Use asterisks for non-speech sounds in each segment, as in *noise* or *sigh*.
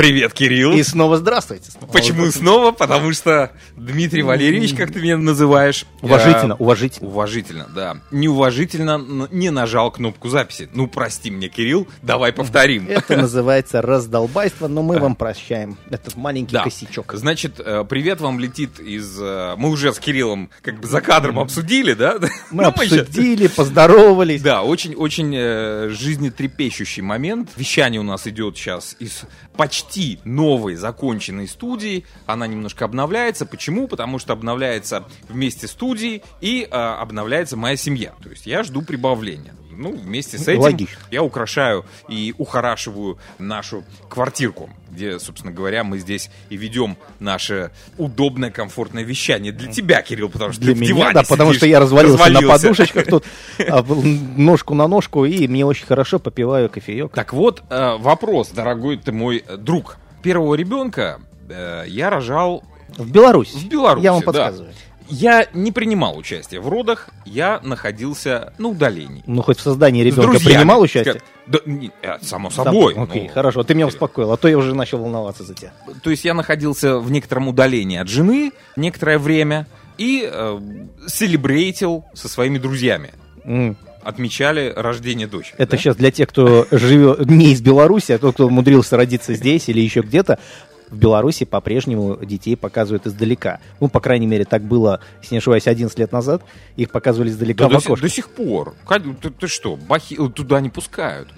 Привет, Кирилл. И снова здравствуйте. Снова Почему здравствуйте. снова? Потому что Дмитрий Валерьевич, как ты меня называешь. Уважительно, э, уважительно. Уважительно, да. Неуважительно не нажал кнопку записи. Ну, прости меня, Кирилл, давай повторим. Это *laughs* называется раздолбайство, но мы вам прощаем этот маленький Да. косячок. Значит, э, привет вам летит из... э, Мы уже с Кириллом как бы за кадром обсудили, да? Мы *laughs* Ну, обсудили, поздоровались. Да, очень-очень э, жизнетрепещущий момент. Вещание у нас идет сейчас из почти новой законченной студии. Она немножко обновляется. Почему? Потому что обновляется вместе студии и э, обновляется моя семья. То есть я жду прибавления. Ну, вместе с этим Логично. я украшаю и ухорашиваю нашу квартирку, где, собственно говоря, мы здесь и ведем наше удобное, комфортное вещание. Для тебя, Кирилл, потому что Для ты в меня, диване да, потому сидишь, что я развалился, на развалился. подушечках тут, а, ножку на ножку, и мне очень хорошо, попиваю кофеек. Так вот, э, вопрос, дорогой ты мой э, друг. Первого ребенка э, я рожал В Беларуси. в Беларуси. Я вам да. Я не принимал участие в родах, я находился на удалении. Ну, хоть в создании ребенка принимал участие? Да, не, э, само Сам- собой. Окей, ну, хорошо, ты меня успокоил, а то я уже начал волноваться за тебя. То есть я находился в некотором удалении от жены некоторое время и э, селебрейтил со своими друзьями. М. Отмечали рождение дочери. Это да? сейчас для тех, кто *laughs* живет не из Беларуси, а тот, кто умудрился родиться здесь или еще где-то. В Беларуси по-прежнему детей показывают издалека. Ну, по крайней мере, так было, если не ошибаюсь, 11 лет назад. Их показывали издалека Да в до, сих, до сих пор. Кать, Ты, ты что, бахи, туда не пускают?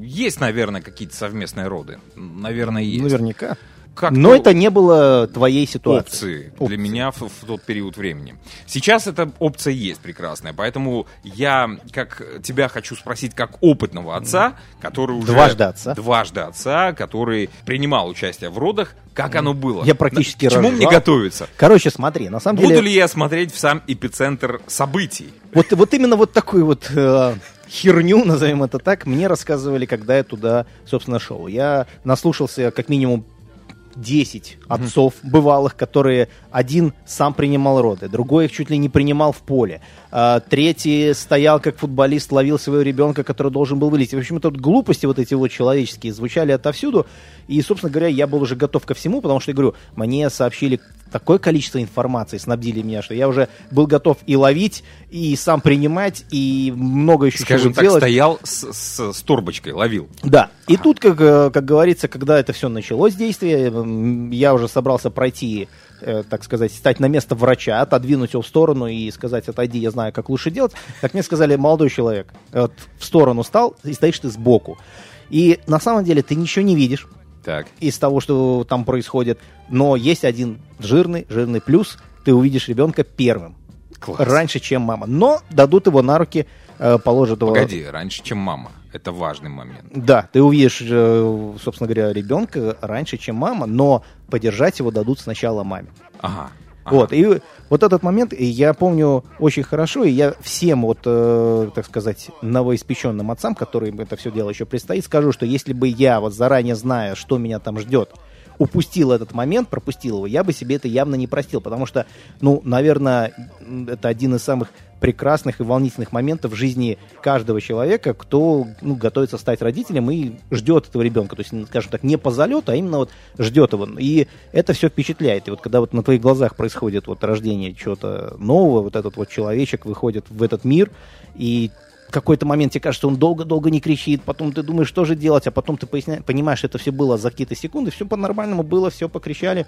Есть, наверное, какие-то совместные роды. Наверное, есть. Наверняка. Как Но это не было твоей ситуацией. опции для меня в, в тот период времени. Сейчас эта опция есть прекрасная, поэтому я как тебя хочу спросить как опытного отца, который уже Дважды отца. дважды отца, который принимал участие в родах, как оно было? Я практически К чему мне готовиться? Короче, смотри, на самом Буду деле... ли я смотреть в сам эпицентр событий? Вот, вот именно вот такую вот э, херню, назовем это так, мне рассказывали, когда я туда, собственно, шел. Я наслушался как минимум 10 отцов бывалых, которые один сам принимал роды, другой их чуть ли не принимал в поле, а, третий стоял как футболист, ловил своего ребенка, который должен был вылезти. В общем, вот глупости вот эти вот человеческие звучали отовсюду, и, собственно говоря, я был уже готов ко всему, потому что, я говорю, мне сообщили такое количество информации, снабдили меня, что я уже был готов и ловить, и сам принимать, и много еще Скажем чего так, делать. стоял с, с- с торбочкой, ловил. Да. И тут, как, э, как говорится, когда это все началось действие, я уже собрался пройти, э, так сказать, стать на место врача, отодвинуть его в сторону и сказать, отойди, я знаю, как лучше делать. Как мне сказали, молодой человек, вот в сторону стал, и стоишь ты сбоку. И на самом деле ты ничего не видишь Так. из того, что там происходит, но есть один жирный, жирный плюс, ты увидишь ребенка первым, Класс. раньше, чем мама. Но дадут его на руки, э, положат его... Погоди, раньше, чем мама. Это важный момент. Да, ты увидишь, э, собственно говоря, ребенка раньше, чем мама, но подержать его дадут сначала маме. Ага. Ага. Вот, и вот этот момент я помню очень хорошо, и я всем вот, э, так сказать, новоиспеченным отцам, которым это все дело еще предстоит, скажу, что если бы я вот заранее зная, что меня там ждет, упустил этот момент, пропустил его, я бы себе это явно не простил, потому что, ну, наверное, это один из самых прекрасных и волнительных моментов в жизни каждого человека, кто ну, готовится стать родителем и ждет этого ребенка. То есть, скажем так, не по залету, а именно вот ждет его. И это все впечатляет. И вот когда вот на твоих глазах происходит вот рождение чего-то нового, вот этот вот человечек выходит в этот мир, и какой-то момент тебе кажется, он долго-долго не кричит, потом ты думаешь, что же делать, а потом ты поясня- понимаешь, это все было за какие-то секунды, все по-нормальному было, все покричали.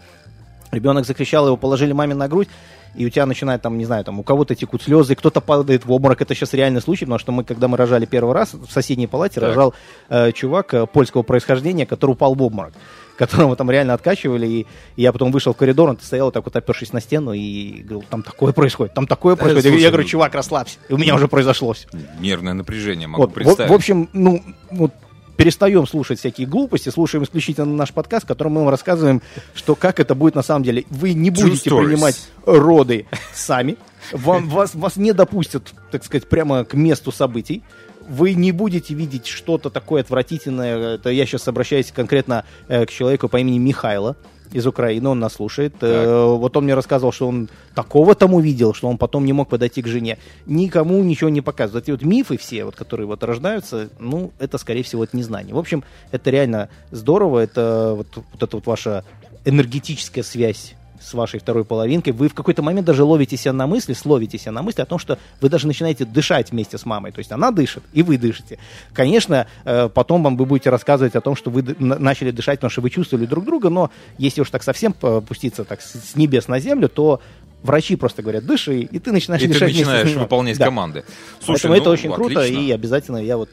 Ребенок закричал, его положили маме на грудь, и у тебя начинает там, не знаю, там у кого-то текут слезы, кто-то падает в обморок. Это сейчас реальный случай, потому что мы, когда мы рожали первый раз, в соседней палате Так. рожал э, чувак э, польского происхождения, который упал в обморок которого там реально откачивали, и я потом вышел в коридор, он стоял так вот, опершись на стену, и говорил, там такое происходит, там такое происходит. слушай, я говорю, ну- чувак, расслабься, и у меня уже произошло все. Нервное напряжение могу Вот, в, представить. в общем, ну, вот перестаем слушать всякие глупости, слушаем исключительно наш подкаст, в котором мы вам рассказываем, что как это будет на самом деле. Вы не будете принимать роды сами, вам, вас, вас не допустят, так сказать, прямо к месту событий. Вы не будете видеть что-то такое отвратительное. Это я сейчас обращаюсь конкретно э, к человеку по имени Михайло. из Украины, он нас слушает. Э, вот он мне рассказывал, что он такого там увидел, что он потом не мог подойти к жене. Никому ничего не показывает. Эти вот мифы все, вот, которые вот рождаются, ну, это, скорее всего, это незнание. В общем, это реально здорово. Это вот, вот эта вот ваша энергетическая связь с вашей второй половинкой, вы в какой-то момент даже ловите себя на мысли, словите себя на мысли о том, что вы даже начинаете дышать вместе с мамой. То есть она дышит, и вы дышите. Конечно, э, потом вам вы будете рассказывать о том, что вы начали дышать, потому что вы чувствовали друг друга, но если уж так совсем пуститься так с небес на землю, то врачи просто говорят, дыши, и ты начинаешь и дышать. И ты начинаешь выполнять да. команды. Слушай, Поэтому ну, это очень отлично. круто, и обязательно я вот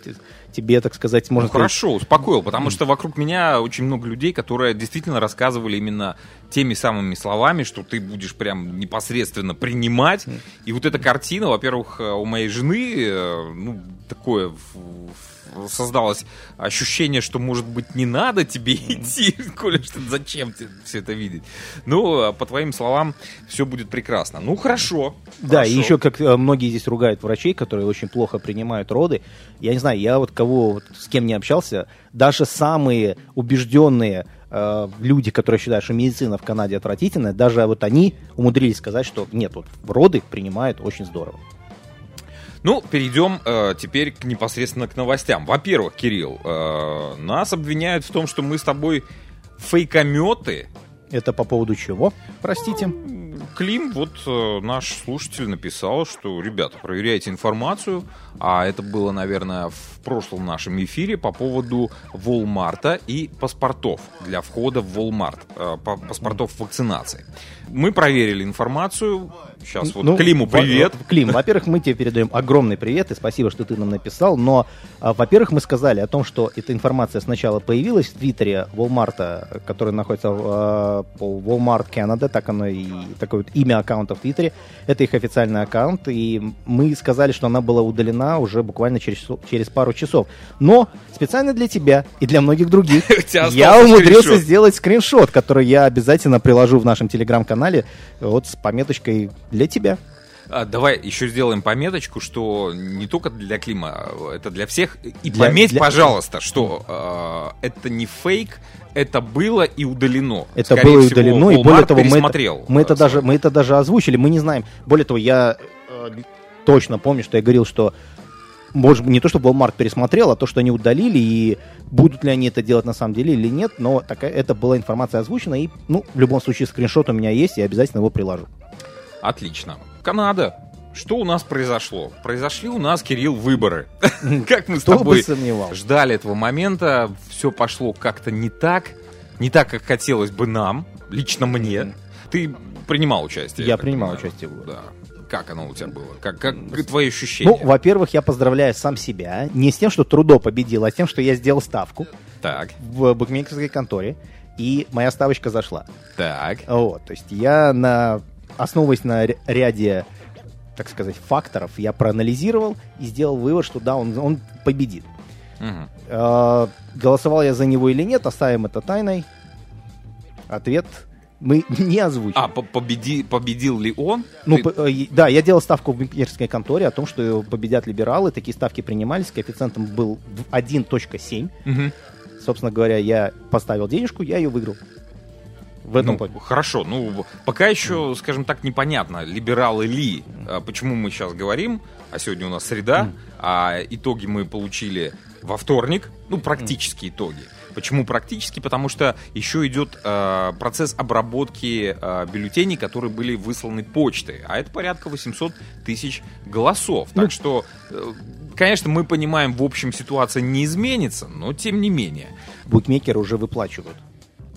тебе, так сказать, можно ну, сказать... Хорошо, успокоил, потому что вокруг меня очень много людей, которые действительно рассказывали именно теми самыми словами, что ты будешь прям непосредственно принимать. И вот эта картина, во-первых, у моей жены, э, ну, такое создалось ощущение, что, может быть, не надо тебе идти, *laughs* Коля, что зачем тебе все это видеть? Ну, а по твоим словам, все будет прекрасно. Ну, хорошо. Да, хорошо. и еще, как э, многие здесь ругают врачей, которые очень плохо принимают роды, я не знаю, я вот кого, вот, с кем не общался, даже самые убежденные э, люди, которые считают, что медицина в Канаде отвратительная, даже вот они умудрились сказать, что нет, вот роды принимают очень здорово. Ну, перейдем э, теперь к, непосредственно к новостям. Во-первых, Кирилл, э, нас обвиняют в том, что мы с тобой фейкометы. Это по поводу чего? Простите. Клим, вот э, наш слушатель написал, что, ребята, проверяйте информацию, а это было, наверное, в прошлом нашем эфире по поводу Волмарта и паспортов для входа в Walmart, э, паспортов вакцинации. Мы проверили информацию. Сейчас вот ну, Климу привет. Во- Клим, во-первых, мы тебе передаем огромный привет и спасибо, что ты нам написал. Но, а, во-первых, мы сказали о том, что эта информация сначала появилась в Твиттере Walmart, который находится по Walmart Canada, так оно и такое вот имя аккаунта в Твиттере. Это их официальный аккаунт, и мы сказали, что она была удалена уже буквально через, через пару часов. Но специально для тебя и для многих других *laughs* я умудрился сделать скриншот, который я обязательно приложу в нашем телеграм-канале вот с пометочкой для тебя. А, давай еще сделаем пометочку, что не только для Клима, это для всех. И для, пометь, для... пожалуйста, что э, это не фейк, это было и удалено. Это Скорее было и удалено, и более того, мы это, мы, это даже, мы это даже озвучили, мы не знаем. Более того, я э, точно помню, что я говорил, что может не то, чтобы Walmart пересмотрел, а то, что они удалили, и будут ли они это делать на самом деле или нет, но такая, это была информация озвучена, и, ну, в любом случае, скриншот у меня есть, я обязательно его приложу. Отлично. Канада. Что у нас произошло? Произошли у нас, Кирилл, выборы. *laughs* Как мы с тобой ждали этого момента, все пошло как-то не так, не так, как хотелось бы нам, лично мне. Ты принимал участие? Я принимал участие. Да. Как оно у тебя было? Как, как твои ощущения? Ну, во-первых, я поздравляю сам себя. Не с тем, что Трудо победил, а с тем, что я сделал ставку так. в букмекерской конторе. И моя ставочка зашла. Так. Вот, то есть я на основываясь на ряде, так сказать, факторов, я проанализировал и сделал вывод, что да, он, он победит. Угу. Э, голосовал я за него или нет, оставим это тайной. Ответ мы *laughs* не озвучили. А, победи, победил ли он? Ну, Ты... Э, да, я делал ставку в букмекерской конторе о том, что победят либералы. Такие ставки принимались, коэффициентом был 1.7. Угу. Собственно говоря, я поставил денежку, я ее выиграл. В этом ну, хорошо, ну пока еще, скажем так, непонятно, либералы ли, а, почему мы сейчас говорим, а сегодня у нас среда, а итоги мы получили во вторник, ну практически итоги. Почему практически? Потому что еще идет э, процесс обработки э, бюллетеней, которые были высланы почтой. А это порядка 800 тысяч голосов. Так ну, что, э, конечно, мы понимаем, в общем ситуация не изменится, но тем не менее. Букмекеры уже выплачивают.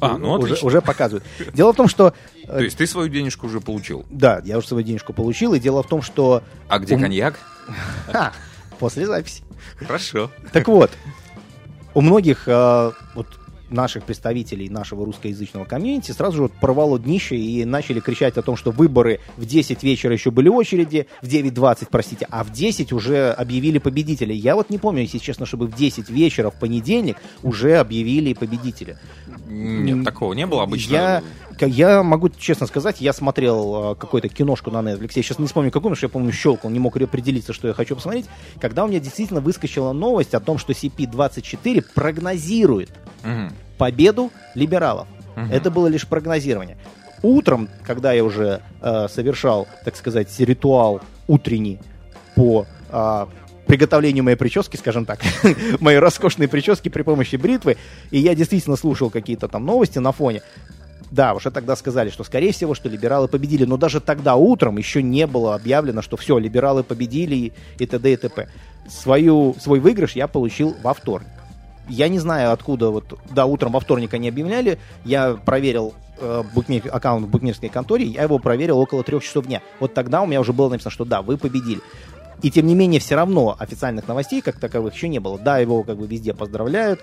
А, ну уже, уже показывают. Дело в том, что... Э, То есть ты свою денежку уже получил? Да, я уже свою денежку получил, и дело в том, что... А где он... коньяк? *laughs* после записи. Хорошо. Так вот, у многих э, вот наших представителей нашего русскоязычного комьюнити сразу же вот порвало днище и начали кричать о том, что выборы в 10 вечера еще были очереди, в 9.20, простите, а в 10 уже объявили победителя. Я вот не помню, если честно, чтобы в 10 вечера в понедельник уже объявили победителя. Нет, такого не было обычно. Я, я могу честно сказать, я смотрел э, какую-то киношку на Netflix, я сейчас не вспомню какую, потому что я помню щелкал, не мог определиться, что я хочу посмотреть, когда у меня действительно выскочила новость о том, что CP24 прогнозирует угу. победу либералов. Это было лишь прогнозирование. Утром, когда я уже э, совершал, так сказать, ритуал утренний по э, приготовлению моей прически, скажем так, *laughs* моей роскошной прически при помощи бритвы, и я действительно слушал какие-то там новости на фоне, да, уже тогда сказали, что, скорее всего, что либералы победили. Но даже тогда утром еще не было объявлено, что все, либералы победили и т.д. и т.п. Свою, свой выигрыш я получил во вторник. Я не знаю, откуда вот, да, утром во вторник они объявляли. Я проверил э, букмек, аккаунт в букмекерской конторе, я его проверил около трех часов дня. Вот тогда у меня уже было написано, что да, вы победили. И тем не менее, все равно официальных новостей как таковых еще не было. Да, его как бы везде поздравляют,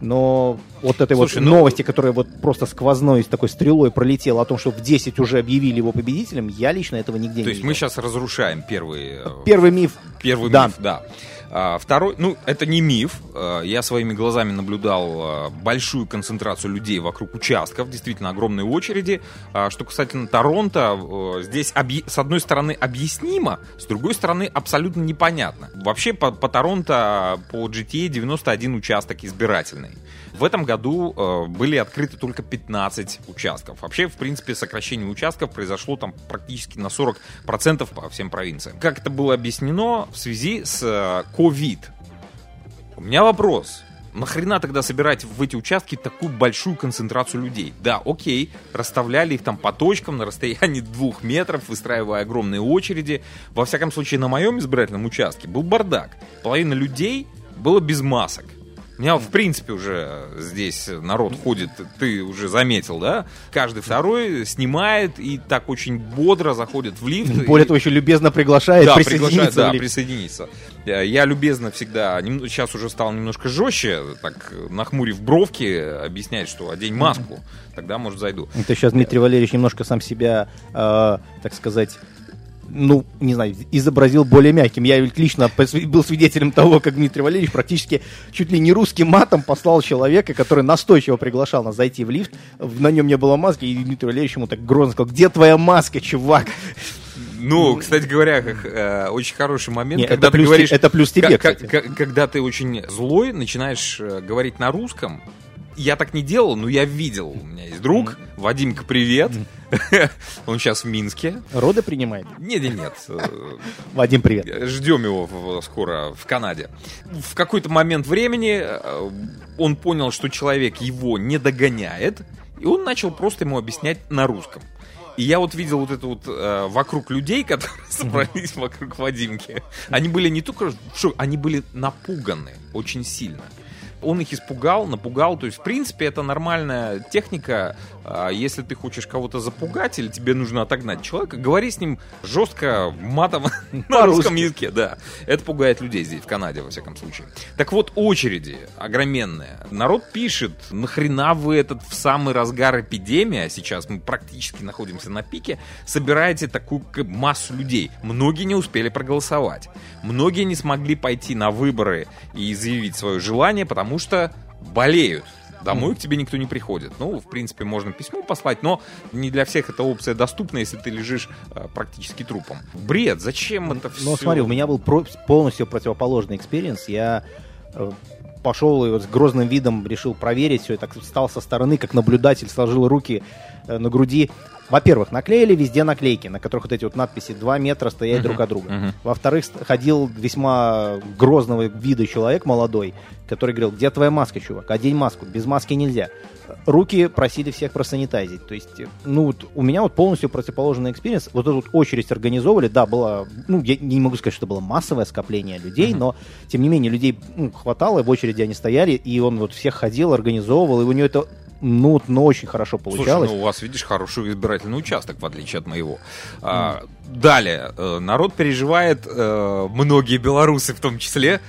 но вот этой Слушай, вот ну... новости, которая вот просто сквозной такой стрелой пролетела о том, что в 10 уже объявили его победителем, я лично этого нигде То не То есть видел. мы сейчас разрушаем первый... Э, первый миф. Первый да. миф, да. А, второй, ну, это не миф. А, я своими глазами наблюдал а, большую концентрацию людей вокруг участков, действительно огромные очереди. Что касательно Торонто, здесь с одной стороны объяснимо, с другой стороны абсолютно непонятно. Вообще по, по Торонто, по GTA 91 участок избирательный. В этом году э, были открыты только 15 участков. Вообще, в принципе, сокращение участков произошло там практически на 40% по всем провинциям. Как это было объяснено в связи с COVID? У меня вопрос. Нахрена тогда собирать в эти участки такую большую концентрацию людей? Да, окей, расставляли их там по точкам на расстоянии двух метров, выстраивая огромные очереди. Во всяком случае, на моем избирательном участке был бардак. Половина людей было без масок. У меня, в принципе, уже здесь народ ходит, ты уже заметил, да? Каждый второй снимает и так очень бодро заходит в лифт. Более и... того, еще любезно приглашает да, присоединиться. Приглашает, да, присоединиться. Я любезно всегда, сейчас уже стал немножко жестче, так нахмурив бровки, объяснять, что одень маску, тогда, может, зайду. Это сейчас Дмитрий Валерьевич немножко сам себя, э, так сказать, ну, не знаю, изобразил более мягким. Я лично был свидетелем того, как Дмитрий Валерьевич практически чуть ли не русским матом послал человека, который настойчиво приглашал нас зайти в лифт. На нем не было маски, и Дмитрий Валерьевич ему так грозно сказал, где твоя маска, чувак? Ну, кстати говоря, как, э, очень хороший момент, Нет, когда это ты плюс, говоришь... Это плюс тебе, как, как, Когда ты очень злой, начинаешь э, говорить на русском, я так не делал, но я видел. У меня есть друг. Вадимка, привет. *laughs* Он сейчас в Минске. Роды принимает? Нет, нет, *laughs* нет. Вадим, привет. Ждем его скоро в Канаде. В какой-то момент времени э, он понял, что человек его не догоняет, и он начал просто ему объяснять на русском. И я вот видел вот это вот э, вокруг людей, *laughs* которые собрались вокруг Вадимки. Они были не только они были напуганы очень сильно он их испугал, напугал. То есть, в принципе, это нормальная техника. А, если ты хочешь кого-то запугать или тебе нужно отогнать человека, говори с ним жестко, матом *laughs* на русском языке. Да, это пугает людей здесь, в Канаде, во всяком случае. Так вот, очереди огроменные. Народ пишет, нахрена вы этот в самый разгар эпидемии, а сейчас мы практически находимся на пике, собираете такую массу людей. Многие не успели проголосовать. Многие не смогли пойти на выборы и заявить свое желание, потому потому что болеют. Домой к тебе никто не приходит. Ну, в принципе, можно письмо послать, но не для всех эта опция доступна, если ты лежишь э, практически трупом. Бред, зачем это все? Ну, смотри, у меня был про- полностью противоположный experience. Я э, пошел и вот с грозным видом решил проверить все, и так встал со стороны, как наблюдатель, сложил руки э, на груди. Во-первых, наклеили везде наклейки, на которых вот эти вот надписи 2 метра стоять uh-huh, друг от друга. Uh-huh. Во-вторых, ходил весьма грозного вида человек молодой, который говорил, где твоя маска, чувак? Одень маску, без маски нельзя. Руки просили всех просанитайзить. То есть, ну, вот у меня вот полностью противоположный experience. Вот эту вот очередь организовывали, да, было, ну, я не могу сказать, что было массовое скопление людей, uh-huh. но, тем не менее, людей ну, хватало, в очереди они стояли, и он вот всех ходил, организовывал, и у него это ну, но очень хорошо получалось. Слушай, ну у вас, видишь, хороший избирательный участок, в отличие от моего. М. А, далее, э, народ переживает, э, многие белорусы в том числе,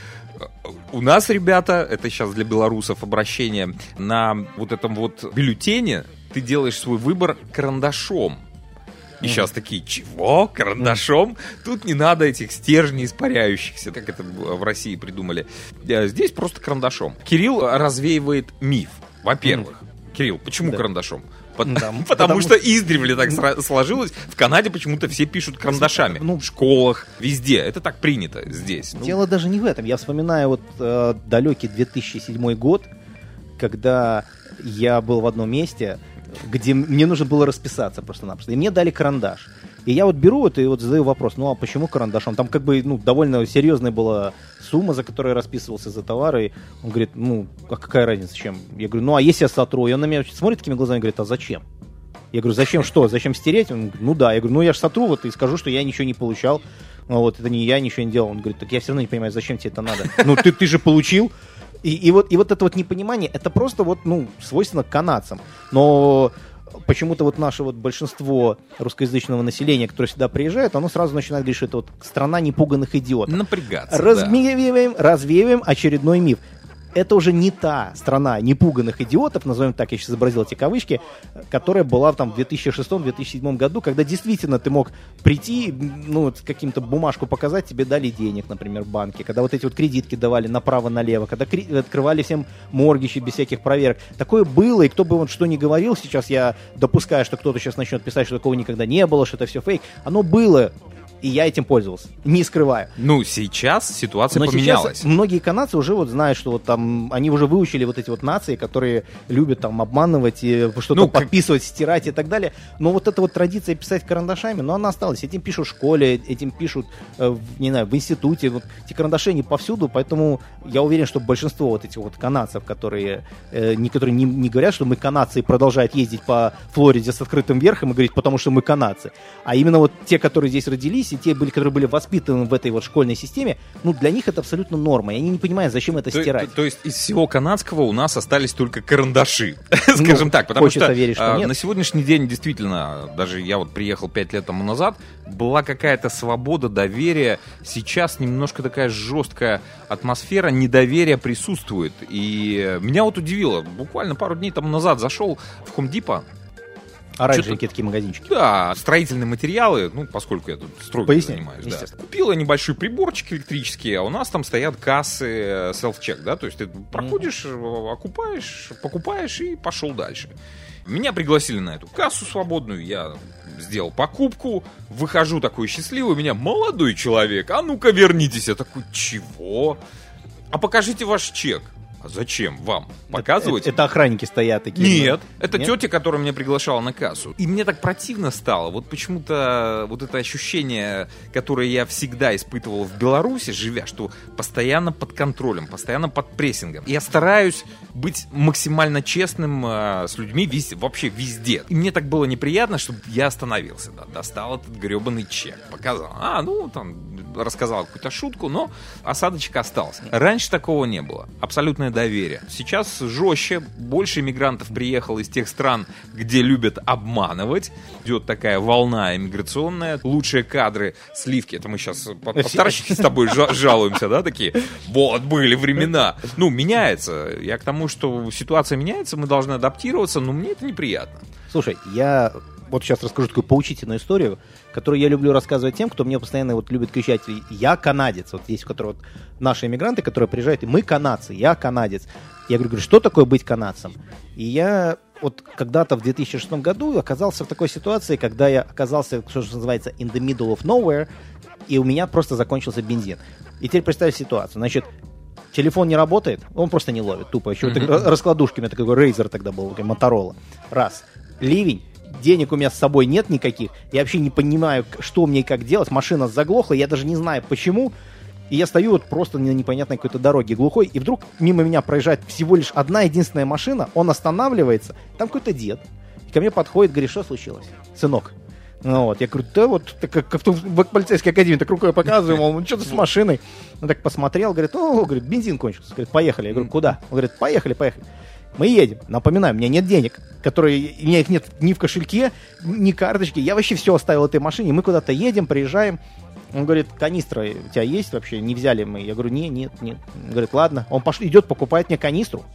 у нас, ребята, это сейчас для белорусов обращение, на вот этом вот бюллетене ты делаешь свой выбор карандашом. И mm. сейчас такие, чего? Карандашом? Mm. Тут не надо этих стержней испаряющихся, как это в России придумали. Э, здесь просто карандашом. Кирилл развеивает миф, во-первых. Кирилл, почему да. карандашом? Потому, да, потому, что издревле так сложилось. В Канаде почему-то все пишут карандашами. Ну, в школах, везде. Это так принято здесь. Ну. Дело ну. даже не в этом. Я вспоминаю вот э, далекий 2007 год, когда я был в одном месте. где мне нужно было расписаться просто-напросто. И мне дали карандаш. И я вот беру это и вот задаю вопрос, ну а почему карандашом? Там как бы ну, довольно серьезная была сумма, за которую я расписывался за товары. Он говорит, ну, а какая разница, чем? Я говорю, ну а если я сотру? И он на меня смотрит такими глазами и говорит, а зачем? Я говорю, зачем что? Зачем стереть? Он говорит, ну да. Я говорю, ну я же сотру вот и скажу, что я ничего не получал. Ну, вот это не я ничего не делал. Он говорит, так я все равно не понимаю, зачем тебе это надо. Ну ты, ты же получил. И, и, вот, и вот это вот непонимание, это просто вот, ну, свойственно канадцам. Но почему-то вот наше вот большинство русскоязычного населения, которое сюда приезжает, оно сразу начинает говорить, что это вот страна непуганных идиотов. Напрягаться, Развеиваем, да. развеиваем очередной миф это уже не та страна непуганных идиотов, назовем так, я сейчас изобразил эти кавычки, которая была там в 2006-2007 году, когда действительно ты мог прийти, ну, каким-то бумажку показать, тебе дали денег, например, в банке, когда вот эти вот кредитки давали направо-налево, когда открывали всем моргичи без всяких проверок. Такое было, и кто бы вот что ни говорил, сейчас я допускаю, что кто-то сейчас начнет писать, что такого никогда не было, что это все фейк. Оно было и я этим пользовался, не скрываю. Ну, сейчас ситуация Но поменялась. Сейчас многие канадцы уже вот знают, что вот там, они уже выучили вот эти вот нации, которые любят там обманывать, и что-то ну, подписывать, как... стирать и так далее. Но вот эта вот традиция писать карандашами, но она осталась. Этим пишут в школе, этим пишут, э, не знаю, в институте. Вот эти карандаши не повсюду, поэтому я уверен, что большинство вот этих вот канадцев, которые, э, некоторые не, не говорят, что мы канадцы и продолжают ездить по Флориде с открытым верхом и говорить, потому что мы канадцы. А именно вот те, которые здесь родились, учились, и те, были, которые были воспитаны в этой вот школьной системе, ну, для них это абсолютно норма. И они не понимают, зачем это то, стирать. То, то есть из всего канадского у нас остались только карандаши, *laughs* скажем ну, так. Потому что, верить, что а, на сегодняшний день действительно, даже я вот приехал пять лет тому назад, была какая-то свобода, доверие. Сейчас немножко такая жесткая атмосфера недоверия присутствует. И меня вот удивило, буквально пару дней тому назад зашел в Depot, Оранжевенькие такие магазинчики. Да, строительные материалы, ну, поскольку я тут стройкой занимаюсь. Да. Купила небольшой приборчик электрический, а у нас там стоят кассы э, self-check, да, то есть ты проходишь, mm-hmm. окупаешь, покупаешь и пошел дальше. Меня пригласили на эту кассу свободную, я сделал покупку, выхожу такой счастливый, меня молодой человек, а ну-ка вернитесь. Я такой, чего? А покажите ваш чек. А зачем вам показывать? Это, это охранники стоят такие. Нет, но... это Нет? тетя, которая меня приглашала на кассу. И мне так противно стало. Вот почему-то вот это ощущение, которое я всегда испытывал в Беларуси, живя, что постоянно под контролем, постоянно под прессингом. Я стараюсь быть максимально честным э, с людьми везде, вообще везде. И мне так было неприятно, что я остановился, да, достал этот гребаный чек, показал. А, ну, там, рассказал какую-то шутку, но осадочек остался. Раньше такого не было. Абсолютное доверие. Сейчас жестче, больше иммигрантов приехало из тех стран, где любят обманывать. Идет такая волна иммиграционная. Лучшие кадры, сливки. Это мы сейчас по, по с тобой жалуемся, да, такие? Вот, были времена. Ну, меняется. Я к тому, что ситуация меняется, мы должны адаптироваться, но мне это неприятно. Слушай, я вот сейчас расскажу такую поучительную историю, которую я люблю рассказывать тем, кто мне постоянно вот любит кричать «я канадец». Вот есть, у которых вот наши иммигранты, которые приезжают, и мы канадцы, я канадец. Я говорю, что такое быть канадцем? И я вот когда-то в 2006 году оказался в такой ситуации, когда я оказался, что называется, in the middle of nowhere, и у меня просто закончился бензин. И теперь представь ситуацию. Значит, телефон не работает, он просто не ловит, тупо. Еще mm-hmm. меня такой Razer тогда был, Моторола. Раз. Ливень, денег у меня с собой нет никаких, я вообще не понимаю, что мне и как делать, машина заглохла, я даже не знаю почему, и я стою вот просто на непонятной какой-то дороге глухой, и вдруг мимо меня проезжает всего лишь одна единственная машина, он останавливается, там какой-то дед, и ко мне подходит, говорит, что случилось, сынок? Ну вот, я говорю, да вот, так, как, в, в полицейской академии, так рукой показываю, мол, ну что-то с машиной. Он так посмотрел, говорит, о, говорит, бензин кончился. Говорит, поехали. Я говорю, куда? Он говорит, поехали, поехали. Мы едем. Напоминаю, у меня нет денег, которые, у меня их нет ни в кошельке, ни карточки. Я вообще все оставил этой машине. Мы куда-то едем, приезжаем. Он говорит, канистра у тебя есть вообще? Не взяли мы. Я говорю, нет, нет, нет. Он говорит, ладно. Он пошел, идет, покупает мне канистру.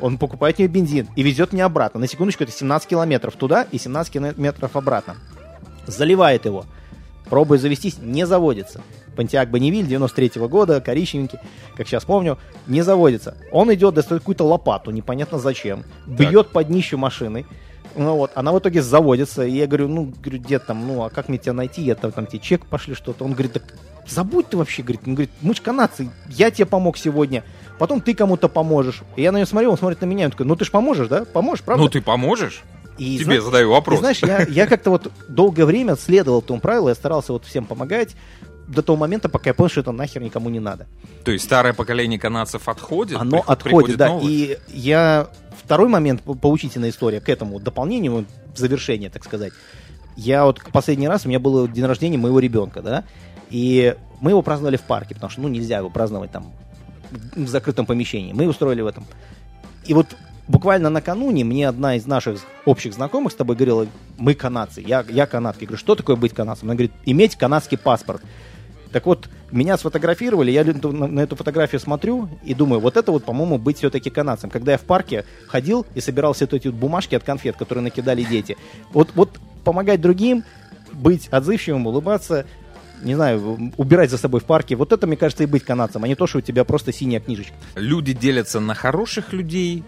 Он покупает мне бензин и везет меня обратно. На секундочку, это 17 километров туда и 17 километров обратно. Заливает его. Пробует завестись, не заводится. Пантиак Бонневиль 93 -го года, коричневенький, как сейчас помню, не заводится. Он идет, достает какую-то лопату, непонятно зачем, бьет под днищу машины, ну вот, она в итоге заводится, и я говорю, ну, говорю, дед, там, ну, а как мне тебя найти? Я там, там тебе чек пошли что-то. Он говорит, так забудь ты вообще, говорит, он говорит, мы же канадцы, я тебе помог сегодня, потом ты кому-то поможешь. И я на него смотрю, он смотрит на меня, он такой, ну ты же поможешь, да? Поможешь, правда? Ну ты поможешь? И, Тебе зна- задаю вопрос. Ты знаешь, я, я как-то вот долгое время следовал этому правилу, я старался вот всем помогать до того момента, пока я понял, что это нахер никому не надо. То есть старое поколение канадцев отходит? Оно приход- отходит, да. новое? И я... Второй момент, по- поучительная история к этому дополнению, завершение, так сказать. Я вот последний раз, у меня был день рождения моего ребенка, да, и мы его праздновали в парке, потому что, ну, нельзя его праздновать там в закрытом помещении. Мы устроили в этом. И вот буквально накануне мне одна из наших общих знакомых с тобой говорила, мы канадцы, я, я канадка. Я говорю, что такое быть канадцем? Она говорит, иметь канадский паспорт. Так вот, меня сфотографировали, я на, эту фотографию смотрю и думаю, вот это вот, по-моему, быть все-таки канадцем. Когда я в парке ходил и собирал все эти бумажки от конфет, которые накидали дети. Вот, вот помогать другим, быть отзывчивым, улыбаться, не знаю, убирать за собой в парке, вот это, мне кажется, и быть канадцем, а не то, что у тебя просто синяя книжечка. Люди делятся на хороших людей,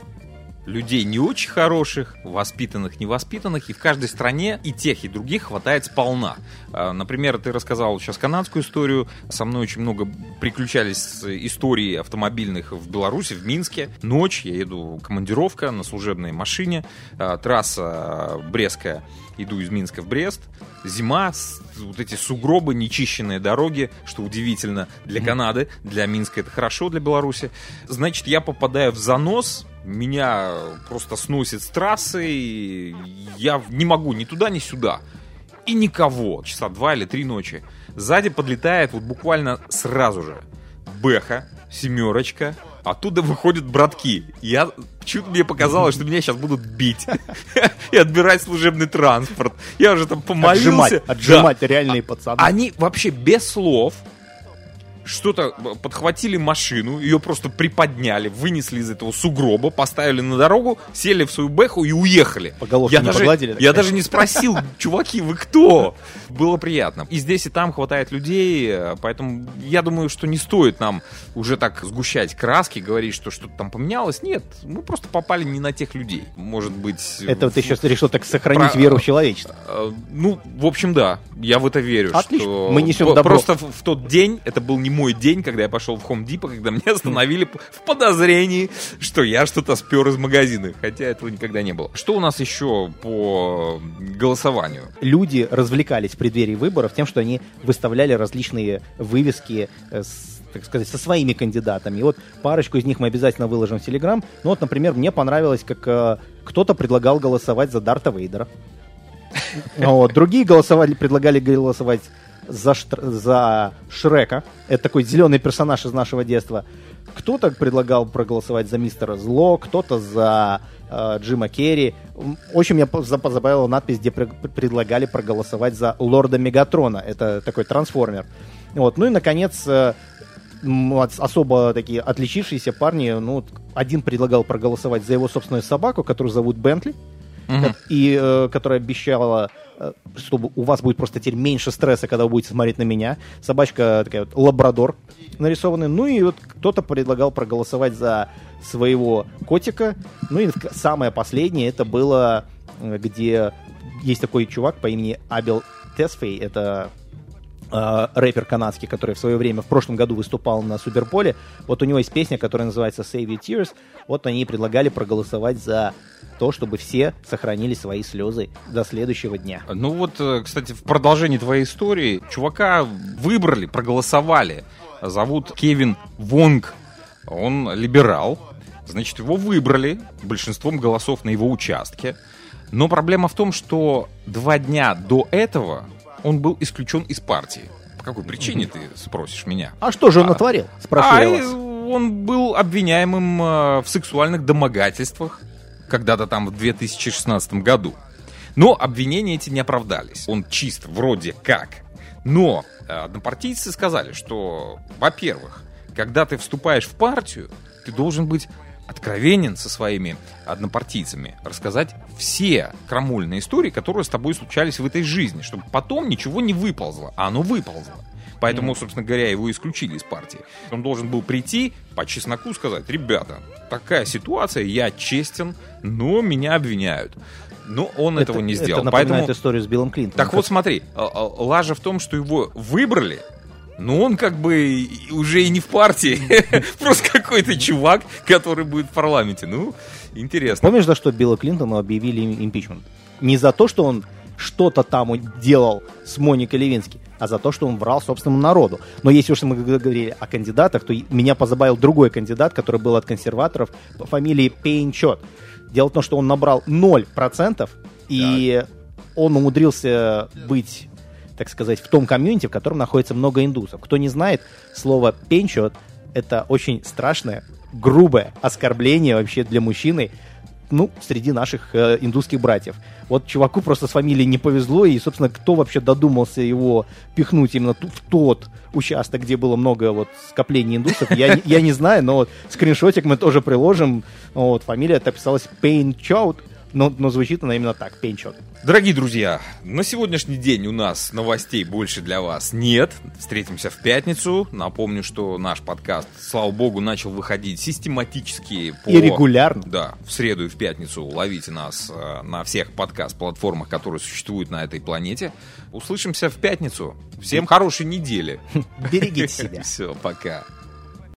людей не очень хороших, воспитанных, невоспитанных, и в каждой стране и тех, и других хватает сполна. А, Например, ты рассказал сейчас канадскую историю, со мной очень много приключались истории автомобильных в Беларуси, в Минске. Ночь, я еду командировка на служебной машине, а, трасса Брестская, иду из Минска в Брест, зима, вот эти сугробы, нечищенные дороги, что удивительно для Канады, для Минска это хорошо, для Беларуси. Значит, я попадаю в занос, меня просто сносит с трассы, и я не могу ни туда, ни сюда. И никого, часа два или три ночи. Сзади подлетает вот буквально сразу же Бэха, семерочка, оттуда выходят братки. Я чуть мне показалось, что меня сейчас будут бить *laughs* и отбирать служебный транспорт. Я уже там помолился. Отжимать, Да. отжимать реальные пацаны. Они вообще без слов что-то подхватили машину, ее просто приподняли, вынесли из этого сугроба, поставили на дорогу, сели в свою бэху и уехали. По головке я не даже, погладили, Я сказать? даже не спросил, *laughs* чуваки, вы кто? Было приятно. И здесь, и там хватает людей, э, поэтому я думаю, что не стоит нам уже так сгущать краски, говорить, что что-то там поменялось. Нет, мы просто попали не на тех людей. Может быть... Это ты сейчас решил так сохранить Про- веру в человечество. Э, Ну, в общем, да, я в это верю. Отлично, мы несем добро. Просто в тот день, это был не мой день, когда я пошел в Home Depot, когда меня остановили в подозрении, что я что-то спер из магазина, хотя этого никогда не было. Что у нас еще по голосованию? люди развлекались в преддверии выборов тем, что они выставляли различные вывески э, с, так сказать, со своими кандидатами. И вот парочку из них мы обязательно выложим в Телеграм. Ну вот, например, мне понравилось, как э, кто-то предлагал голосовать за Дарта Вейдера. *laughs* Вот. Другие голосовали, предлагали голосовать за, Штр- за Шрека. Это такой зеленый персонаж из нашего детства. Кто-то предлагал проголосовать за Мистера Зло, кто-то за э, Джима Керри. М, Очень меня поза- позабавила надпись, где пре- предлагали проголосовать за Лорда Мегатрона. Это такой трансформер. Вот. Ну и, наконец, э, особо такие отличившиеся парни, ну, один предлагал проголосовать за его собственную собаку, которую зовут Бентли, Мгм. и э, которая обещала, чтобы у вас будет просто теперь меньше стресса, когда вы будете смотреть на меня. Собачка такая вот лабрадор нарисованный. Ну и вот кто-то предлагал проголосовать за своего котика. Ну и самое последнее это было, э, где есть такой чувак по имени Абел Тесфей. Это э, рэпер канадский, который в свое время в прошлом году выступал на Суперполе. Вот у него есть песня, которая называется Save Your Tears. Вот они предлагали проголосовать за то, чтобы все сохранили свои слезы до следующего дня. Ну вот, э, кстати, в продолжении твоей истории, чувака выбрали, проголосовали. Зовут Кевин Вонг. Он либерал. Значит, его выбрали большинством голосов на его участке. Но проблема в том, что два дня до этого он был исключен из партии. По какой причине, ты спросишь меня? А что же он А. натворил? А Спрашиваю я вас. он был обвиняемым э, в сексуальных домогательствах когда-то там в 2016 году. Но обвинения эти не оправдались. Он чист вроде как. Но э, однопартийцы сказали, что, во-первых, когда ты вступаешь в партию, ты должен быть откровенен со своими однопартийцами, рассказать все крамольные истории, которые с тобой случались в этой жизни, чтобы потом ничего не выползло, а оно выползло. Поэтому, собственно говоря, его исключили из партии. Он должен был прийти, по чесноку сказать, ребята, такая ситуация, я честен, но меня обвиняют. Но он этого не сделал. Это напоминает Поэтому историю с Биллом Клинтоном. так вот смотри, а, а, лажа в том, что его выбрали, Ну, он как бы уже и не в партии, *laughs* просто какой-то чувак, который будет в парламенте. Ну, интересно. Помнишь, за что Билла Клинтона объявили импичмент? Не за то, что он что-то там делал с Моникой Левински, а за то, что он врал собственному народу. Но если уж мы говорили о кандидатах, то меня позабавил другой кандидат, который был от консерваторов по фамилии Пейнчот. Дело в том, что он набрал 0%, и так. он умудрился быть так сказать, в том комьюнити, в котором находится много индусов. Кто не знает, слово пенчот — это очень страшное, грубое оскорбление вообще для мужчины, ну, среди наших э, индусских братьев. Вот чуваку просто с фамилией не повезло, и, собственно, кто вообще додумался его пихнуть именно в тот участок, где было много вот скоплений индусов, я, я не знаю, но вот скриншотик мы тоже приложим. Вот, фамилия так писалась Пейн Чоут, но, но звучит она именно так, пенчот. Дорогие друзья, на сегодняшний день у нас новостей больше для вас нет. Встретимся в пятницу. Напомню, что наш подкаст, слава богу, начал выходить систематически. По... И регулярно. Да, в среду и в пятницу ловите нас э, на всех подкаст-платформах, которые существуют на этой планете. Услышимся в пятницу. Всем хорошей недели. *laughs* Берегите себя. *laughs* Все, пока.